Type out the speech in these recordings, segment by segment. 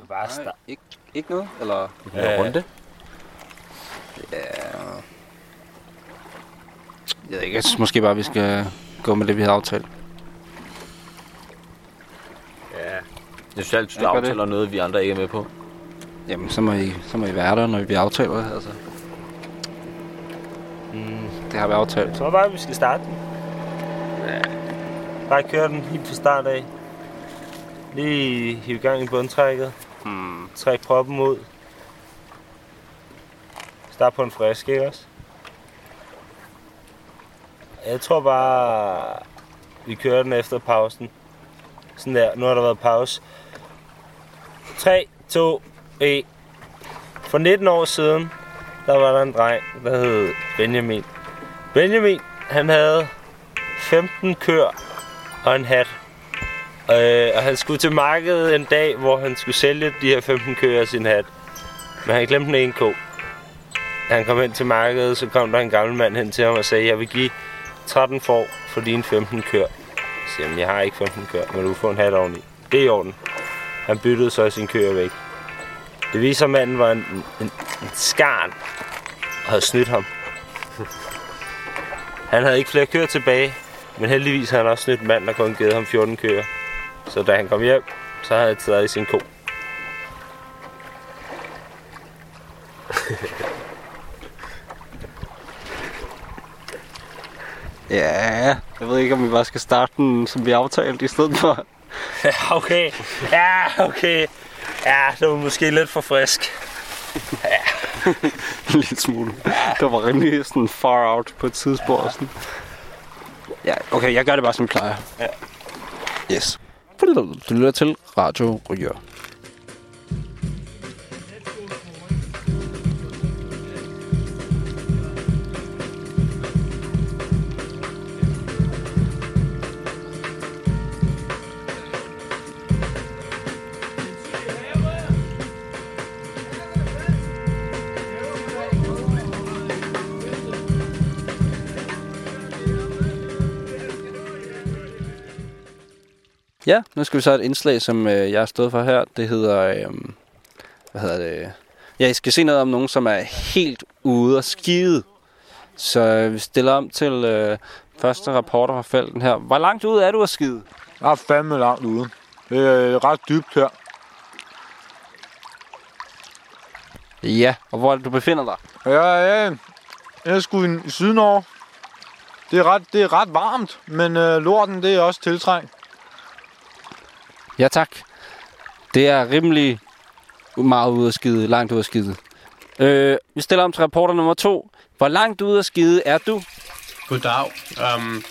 Det var bare start. Ikke, ikke noget? Eller Vi kan Øh. runde. Ja... Jeg ved ikke, jeg synes måske bare, vi skal gå med det, vi har aftalt. Ja. Jeg synes altid, du Ja, gør det. aftaler noget, vi andre ikke er med på. Jamen, så må I, så må I være der, når vi aftaler altså. Mm. Det har vi aftalt. Jeg tror bare, vi skal starte den. Ja. Bare køre den helt fra start af. Lige hive gang i bundtrækket. Hmm. Træk proppen ud. Start på en frisk, ikke også? Jeg tror bare, vi kører den efter pausen. Sådan der. Nu har der været pause. 3, 2, 1. For 19 år siden, der var der en dreng, der hed Benjamin. Benjamin, han havde 15 køer og en hat. Øh, og han skulle til markedet en dag, hvor han skulle sælge de her 15 køer af sin hat. Men han glemte den ene ko. Da han kom hen til markedet, så kom der en gammel mand hen til ham og sagde, jeg vil give 13 får for dine 15 køer. Så siger han, jeg har ikke 15 køer, men du får en hat oveni. Det er i orden. Han byttede så sin køer væk. Det viser, at manden var en, en, en skarn og havde snydt ham. Han havde ikke flere køer tilbage, men heldigvis havde han også snydt manden, der kun givet ham 14 køer. Så da han kom hjem, så havde han taget sin ko. Ja, jeg ved ikke, om vi bare skal starte den, som vi aftalte i stedet for. Ja, okay. Ja, okay. Ja, det var måske lidt for frisk. en lille smule. Det var rimelig sådan far out på et tidspunkt. Ja. Sådan. ja, okay, jeg gør det bare, som jeg plejer. Ja. Yes. Du lytter til Radio Ryger. Ja, nu skal vi så have et indslag, som øh, jeg har stået for her. Det hedder... Øh, hvad hedder det? Ja, I skal se noget om nogen, som er helt ude og skide. Så øh, vi stiller om til øh, første rapporter fra felten her. Hvor langt ude er du at skide? Jeg er fandme langt ude. Det er ret dybt her. Ja, og hvor er det, du befinder dig? Ja, ja. Jeg er sgu i, i Sydnorge. Det er ret, det er ret varmt, men øh, lorten det er også tiltrængt. Ja, tak. Det er rimelig meget ude at skide, langt ude at skide. Øh, vi stiller om til rapporter nummer to. Hvor langt ude at skide er du? Goddag. Um,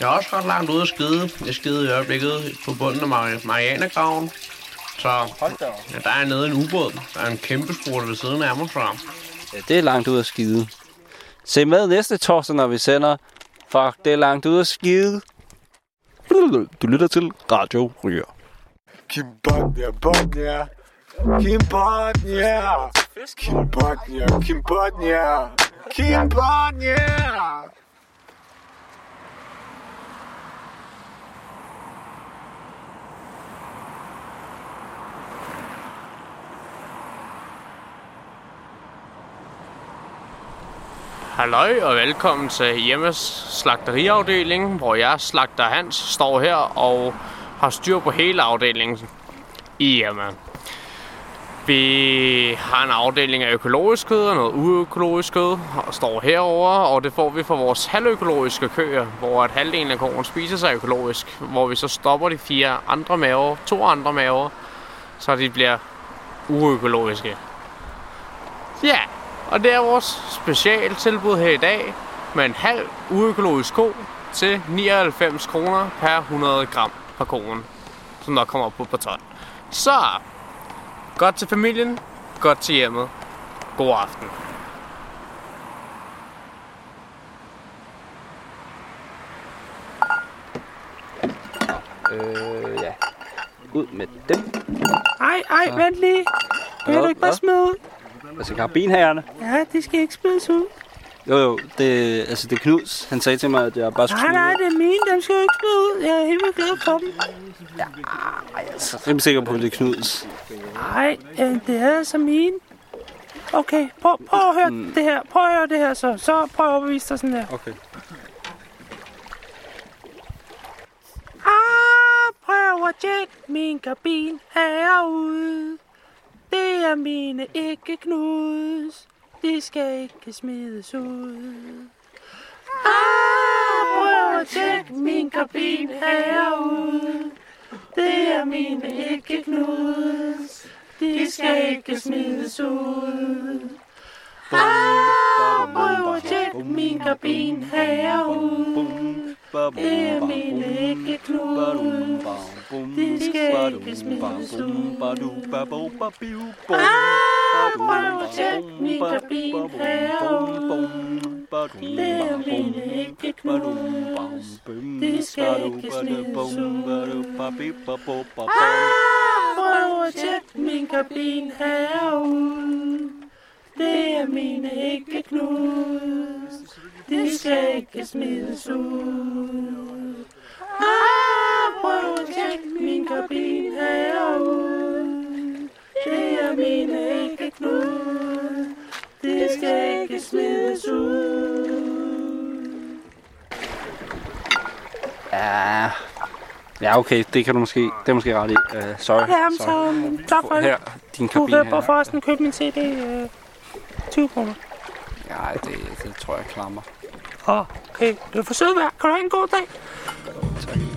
jeg er også ret langt ude at skide. Jeg skide i øjeblikket på bunden af Mar- Marianergraven. Så ja, der er nede en ubåd. Der er en kæmpe sprutte ved siden af mig. Så. Ja, det er langt ude at skide. Se med næste torsdag, når vi sender Fuck, det er langt ude at skide. Du lytter til Radio Ryger. Kim Bodnia, Bodnia. Kim Bodnia. Kim Bodnia, Kim Bodnia. Kim Bodnia. Halløj og velkommen til Hjemmes slagteriafdeling, hvor jeg, slagter Hans, står her og har styr på hele afdelingen i Hjemme. Vi har en afdeling af økologisk kød og noget uøkologisk kød, og står herover, og det får vi fra vores halvøkologiske køer, hvor at halvdelen af koen spiser sig økologisk, hvor vi så stopper de fire andre maver, to andre maver, så de bliver uøkologiske. Ja, og det er vores specialtilbud her i dag med en halv uøkologisk ko til 99 kroner per 100 gram per koen, som der kommer på på ton. Så, godt til familien, godt til hjemmet. God aften. Øh, ja. Ud med dem. Ej, ej, vent lige. Kan du ikke bare smide ud? Altså karabinherrerne. Ja, de skal ikke smides ud. Jo, jo, det, altså, det er Knuds. Han sagde til mig, at jeg bare skulle Nej, nej, det er mine. Dem skal du ikke smide ud. Jeg er helt vildt glad for dem. Jeg er rimelig sikker på, at det er Knuds. Nej, det er altså mine. Okay, prøv, prøv at høre Mm. det her. Prøv at høre det her så. Så prøv at overbevise dig sådan her. Okay. Ah, prøv at tjekke min kabin herude. Det er mine ikke knuds. Ah, De skal ikke smides ud. Ah, prøv at tjekke min karbin herude. Det er mine ikke knudes. De skal ikke smides ud. Ah, prøv at tjekke min karbin herude. Det er mine ikke knuds. De skal ikke smides ud. Ah, prøv at min kabin herude. Det er mine ikke knuds. De skal ikke smides ud. Ah, prøv at min kabin herude. Det er mine ikke knuds. De skal ikke smides ud. Ja, ja okay, det kan du måske, det er måske ret i. Uh, sorry. Jamen, sorry. så tak for det. Her, din Du kabine kan her. på forresten købe min CD. Øh, 20 kroner. Nej, det, det tror jeg klammer. Åh, okay. Du er for sød vejr. Kan du have en god dag? Tak.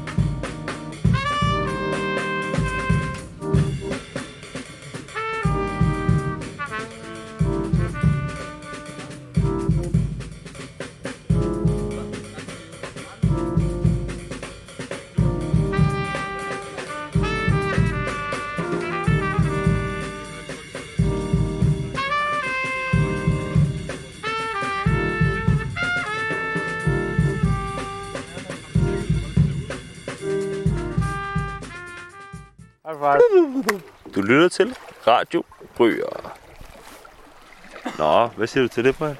Five. Du lytter til Radio Bryger. Nå, hvad siger du til det, Brian?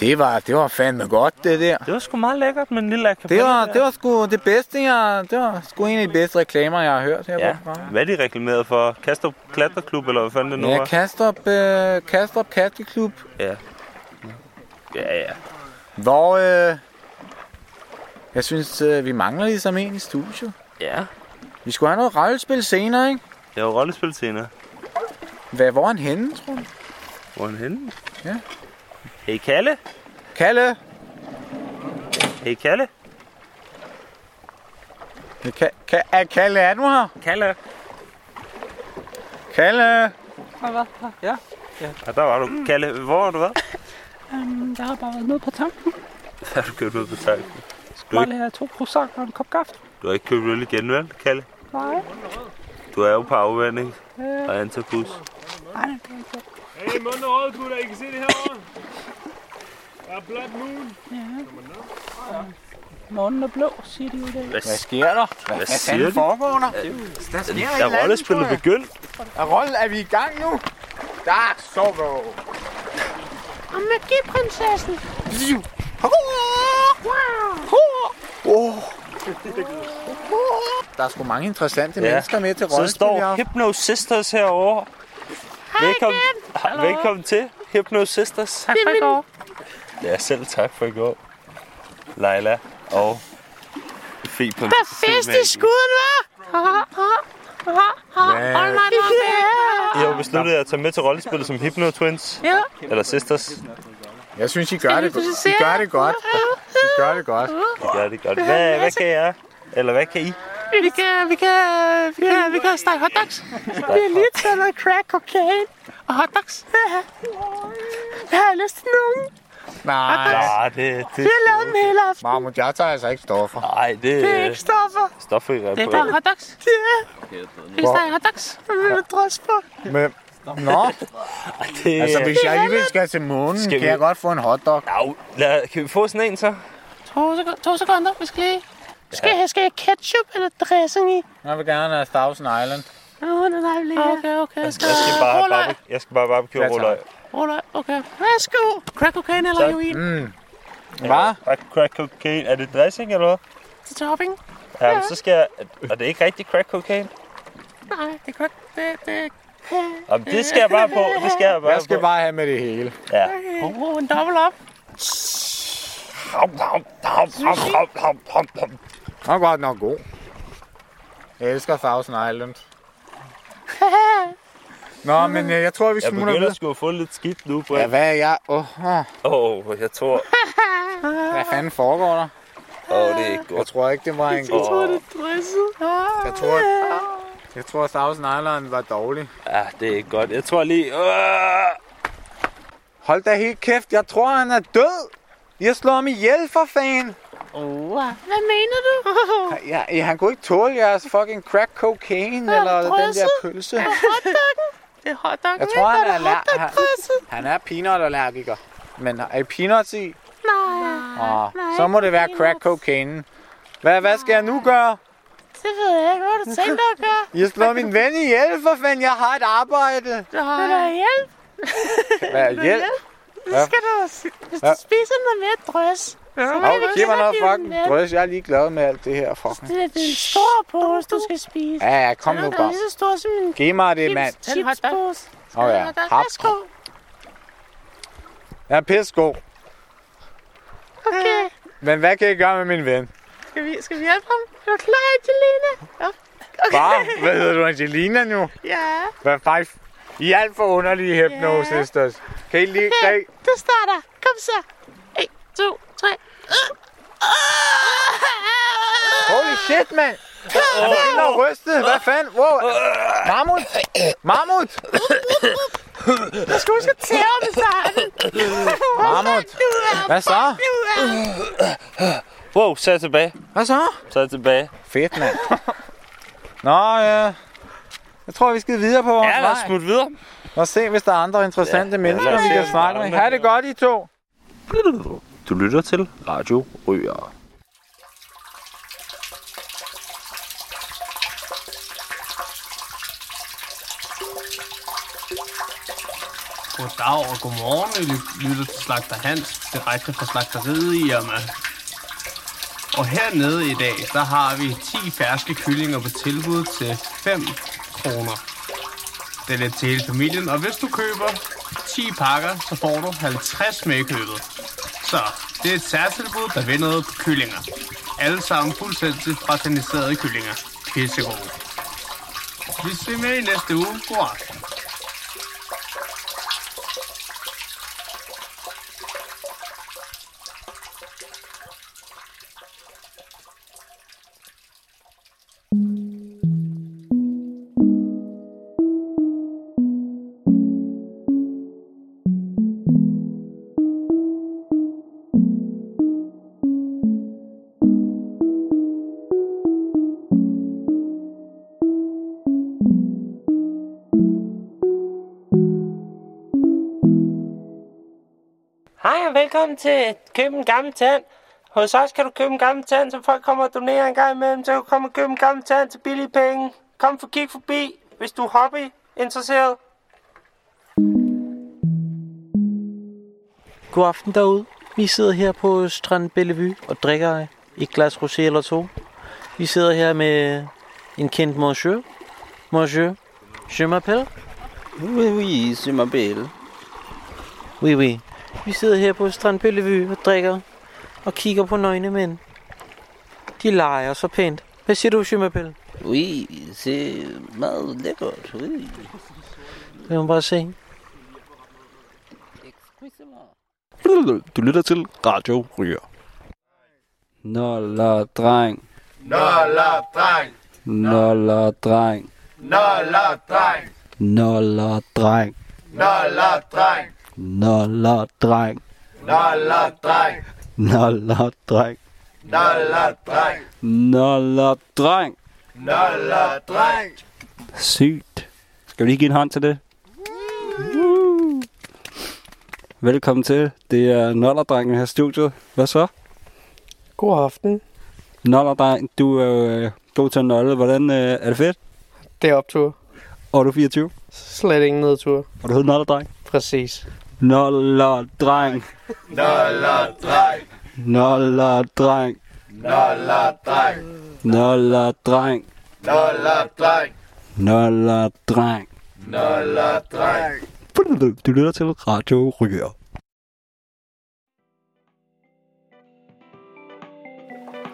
Det var, det var fandme godt, det der. Det var sgu meget lækkert med en lille akapella. Det var, det var sgu det bedste, jeg... Det var sgu en af de bedste reklamer, jeg har hørt her Ja. på programmet. Hvad er de reklameret for? Kastrup Klatreklub, eller hvad fanden det nu Ja, var? Kastrup, øh, Kastrup Katteklub, Ja. Ja, ja. hvor øh, jeg synes, øh, vi mangler ligesom en i studiet. Ja. Vi skulle have noget rollespil senere, ikke? Jeg var rollespil senere. Hvad, hvor er han henne, tror du? Hvor er han henne? Ja. Hey Kalle. Kalle! Hey Kalle. Ka- ka- er Kalle, er du her? Kalle. Kalle! Ja. Ja, der var du. Kalle, hvor har du været? Um, jeg har bare været nede på tanken. Hvad har du købt ud på tanken? Du, Bare ikke, lige have to croissant og en kop kaffe. Du har ikke købt øl igen, vel, Kalle? Nej, Du er jo på afvænding og antabus. nej, det er ikke. Hey, munden og gutter. I kan se det herovre. Der er blot moon. Månen er blå, siger de jo i dag. Hvad, Hvad sker der? Hvad, hvad siger du? foregår der? Der sker Er andet, rollespillet begyndt? Er rolle, er vi i gang nu? Der, så go! Og magiprinsessen. Der er sgu mange interessante Ja. mennesker med til Så rollespil. står. Hypno Sisters herovre. Velkommen, Hej, velkommen til Hypno Sisters. Tak for i går. Ja, selv tak for i går. Leila og Fie på Der er fest i skuden, hva'? Jeg har besluttet at tage med til rollespillet som Hypno Twins. Ja. Eller Sisters. Jeg synes, I gør det, I gør det godt. I gør det godt. Ja, det er godt. Hvad, hvad kan jeg? Eller hvad kan I? Vi kan, vi kan, vi kan, vi kan stege hotdogs. Vi har lige taget noget crack cocaine og hotdogs. Jeg har lyst til nogen. Nej, Nej, det, det, Vi har lavet dem hele aften. Mahmoud, jeg tager altså ikke stoffer. nej, det Det er er ikke stoffer. stoffer i Det er bare hotdogs. Ja. Vi steger hotdogs. Med lidt dress på. Men, nå, Det, altså hvis jeg alligevel skal til månen, Skal kan vi- jeg godt få en hotdog. Au, lad, kan vi få sådan en så? To, sek- to sekunder. Vi skal lige... Skal, jeg, skal jeg ketchup eller dressing i? Jeg vil gerne have Thousand Island. Åh, oh, nej, nej, lige Okay, okay. Jeg skal, Jeg skal bare have Rulløg. barbecue, jeg skal bare barbecue og Ja, rulløg. Roller, okay. Værsgo. Crack cocaine eller heroin Mm. Hvad? Ja, crack cocaine. Er det dressing, eller hvad? til topping? Ja, men så skal jeg... Og det er ikke rigtig crack cocaine? Nej, det er crack. Det, det, Jamen, det skal jeg bare på. Det skal jeg bare Jeg skal på. bare have med det hele. Ja. oh, en dobbelt op. Den er godt nok god. Jeg elsker Thousand Island. Nå, men øh, jeg tror, vi Jeg smutter begynder videre. at skulle få lidt skidt nu, Ja, Britt. hvad er jeg? Åh, oh, Åh, oh, jeg tror... hvad fanden foregår der? Åh, oh, det er ikke Jeg godt. tror ikke, det var en god... Åh, Jeg tror, jeg tror, Thousand Island var dårlig. ja, det er ikke godt. Jeg tror lige... Øh, Hold da helt kæft, jeg tror, han er død. Jeg slår ham ihjel for fan. Hvad mener du? Ja, ja, han kunne ikke tåle jeres fucking crack cocaine eller den der pølse. Det er hotdog. Jeg tror, han er, aller- han, han er peanut-allergiker. Men er peanuts i? Nej, Åh, så må det være crack cocaine. Hvad, hvad skal jeg nu gøre? det ved jeg ikke. Hvad har du tænkt dig at gøre? Jeg slår min ven ihjel, for fanden. Jeg har et arbejde. Vil du have hjælp? Hvad, hjælp? Så skal du, hvis du Ja. spiser noget mere drøs, så kan Hov, giv mig noget fucking den drøs. Jeg er ligeglad med alt det her fucking. Det er det er en stor pose, du skal spise. Ja, ja, kom Den nu er bare. lige så stor som en Giv mig det, mand. chipspose. Åh ja, Der hap. Værsgo. Jeg er pissegod. Okay. Men hvad kan jeg gøre med min ven? Skal vi, skal vi hjælpe ham? Er du klar, Angelina? Ja. Bare, hvad hedder du, Angelina nu? Ja. Hvad faktisk? I er alt for underlige hypnose Ja. sisters. Kan I lige Okay, okay. du starter. Kom så. 1, 2, 3. Holy shit, mand! Han begynder at ryste. Hvad fanden? Wow. Mammut! Mammut! Du skal huske at tæve med starten. Mammut! Hvad så? Wow, så er jeg tilbage. Hvad så? Så er jeg tilbage. Fedt, mand. Nå, ja. Jeg tror, vi skal videre på vores Ja, lad os vej. smutte videre. Og se, hvis der er andre interessante Ja, mennesker, vi kan snakke med. er Ha' det godt, I to. Du lytter til Radio Røger. Goddag og godmorgen. I ly- lytter til Slagter Hans, direkte fra slagteriet i Irma. Og hernede i dag, der har vi 10 ferske kyllinger på tilbud til 5 kroner. Det er lidt til hele familien, og hvis du køber 10 pakker, så får du 50 med i købet. Så det er et særtilbud, der vil noget på kyllinger. Alle sammen fuldstændig fraterniserede kyllinger. Pissegode. Vi ses med i næste uge. God aften. Velkommen til Køb en gammel tand. Hos os kan du købe en gammel tand, så folk kommer og donerer en gang imellem. Så kan du komme og købe en gammel tand til billige penge. Kom for kig forbi, hvis du er hobby-interesseret. God aften derude. Vi sidder her på Strand Bellevue og drikker et glas rosé eller to. Vi sidder her med en kendt monsieur. Monsieur, je m'appelle. Oui, oui, c'est ma belle. Oui, oui. Vi sidder her på Strand Bellevue og drikker og kigger på nøgne mænd. De leger så pænt. Hvad siger du, m'appelle? Oui, c'est meget lækkert. Oui. Det må bare se. Du lytter til Radio Ryger. Noller dreng. Noller, dreng. Noller dreng. Noller, dreng. Noller dreng. Noller, dreng. Noller dreng. Noller, dreng. Noller dreng. Noller, dreng. Noller dreng. Noller, dreng. Sygt. Skal vi lige give en hånd til det? Woo. Velkommen til. Det er Nollerdrengen her i studiet. Hvad så? God aften. Nollerdreng, du er jo øh, god til at nolle. Hvordan øh, er det fedt? Det er optur. Og er du 24? Slet ingen nedtur. Og du hedder Nollerdreng? Præcis. Noller dreng. Noller dreng. Noller dreng. Noller dreng. Noller dreng. Noller dreng. Noller dreng. Noller dreng. Du lytter til Radio Ryger.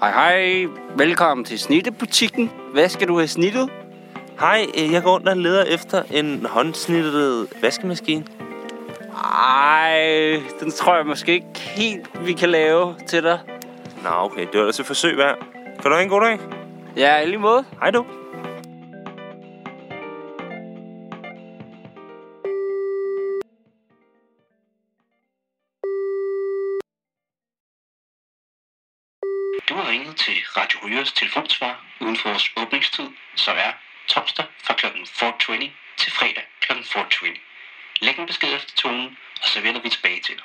Hej hej, velkommen til Snittebutikken. Hvad skal du have snittet? Hej, jeg går rundt og leder efter en håndsnittet vaskemaskine. Ej, den tror jeg måske ikke helt, vi kan lave til dig. Nå, okay, det var da til forsøg værd. Kan du have en god dag? Ja, i lige måde. Hej du. Du har ringet til Radio Rygers telefonsvar uden for vores åbningstid, som er torsdag fra kl. 4.20 til fredag kl. 4.20. Læg en besked efter tonen, og så vender vi tilbage til dig.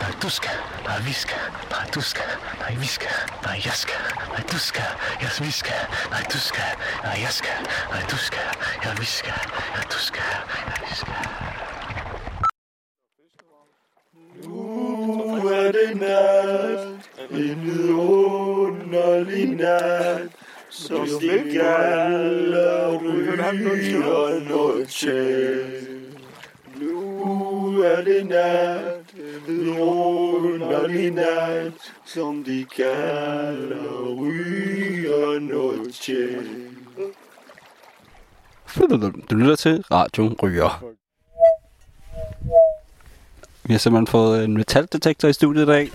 Nej, du skal, nej, vi skal, nej, du skal, nej, vi skal, nej, jeg skal, nej, du skal, ja, vi skal, nej, du skal, nej, jeg skal, nej, du skal, ja, vi skal, ja, du skal, ja, vi skal. Nu er det nat, en vidunderlig nat, som stikker alle ryger noget til. Er det nat, vidunderlig nat, som de kalder ryger noget til. Du lytter til Radio Ryger. Vi har simpelthen fået en metaldetektor i studiet i dag.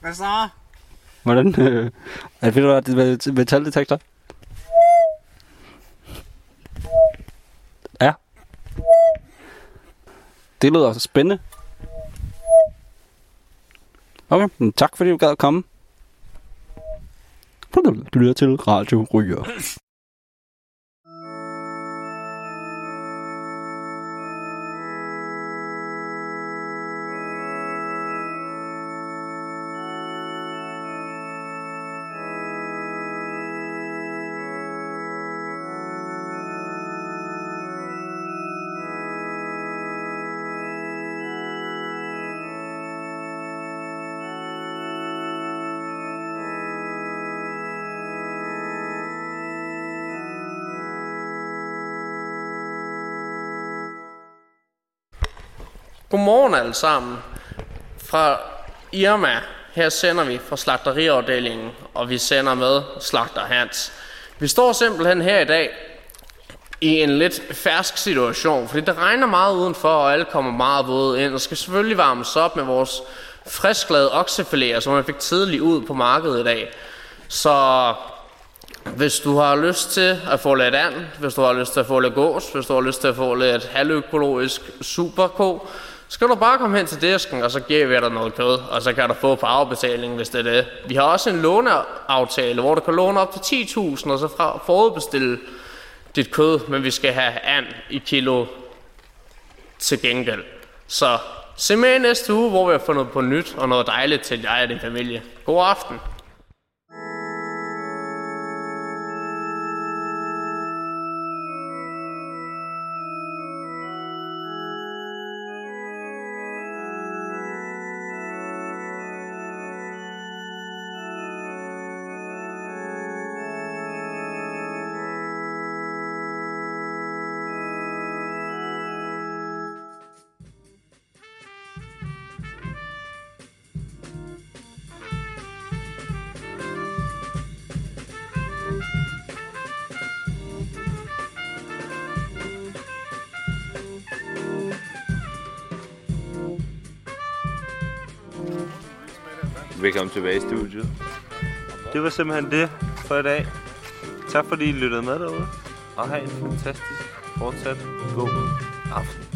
Hvad så? Hvordan? Øh, er det, ved du, det er metaldetektor? Ja. Det lyder også spændende. Okay, men tak fordi du gad at komme. Du lytter til Radio Ryger. Godmorgen alle sammen. Fra Irma, her sender vi fra slagteriafdelingen, og vi sender med Slagter Hans. Vi står simpelthen her i dag i en lidt fersk situation, fordi det regner meget udenfor, og alle kommer meget våde ind, og skal selvfølgelig varmes op med vores frisklavede oksefiléer, som man fik tidligt ud på markedet i dag. Så hvis du har lyst til at få lidt and, hvis du har lyst til at få lidt gås, hvis du har lyst til at få lidt halvøkologisk superko, skal du bare komme hen til disken, og så giver vi dig noget kød, og så kan du få på afbetaling, hvis det er det. Vi har også en låneaftale, hvor du kan låne op til 10.000, og så fra forudbestille dit kød, men vi skal have and i kilo til gengæld. Så se med næste uge, hvor vi har fundet på nyt og noget dejligt til dig og din familie. God aften. Velkommen tilbage i studiet. Det var simpelthen det for i dag. Tak fordi I lyttede med derude. Og have en fantastisk fortsat god aften.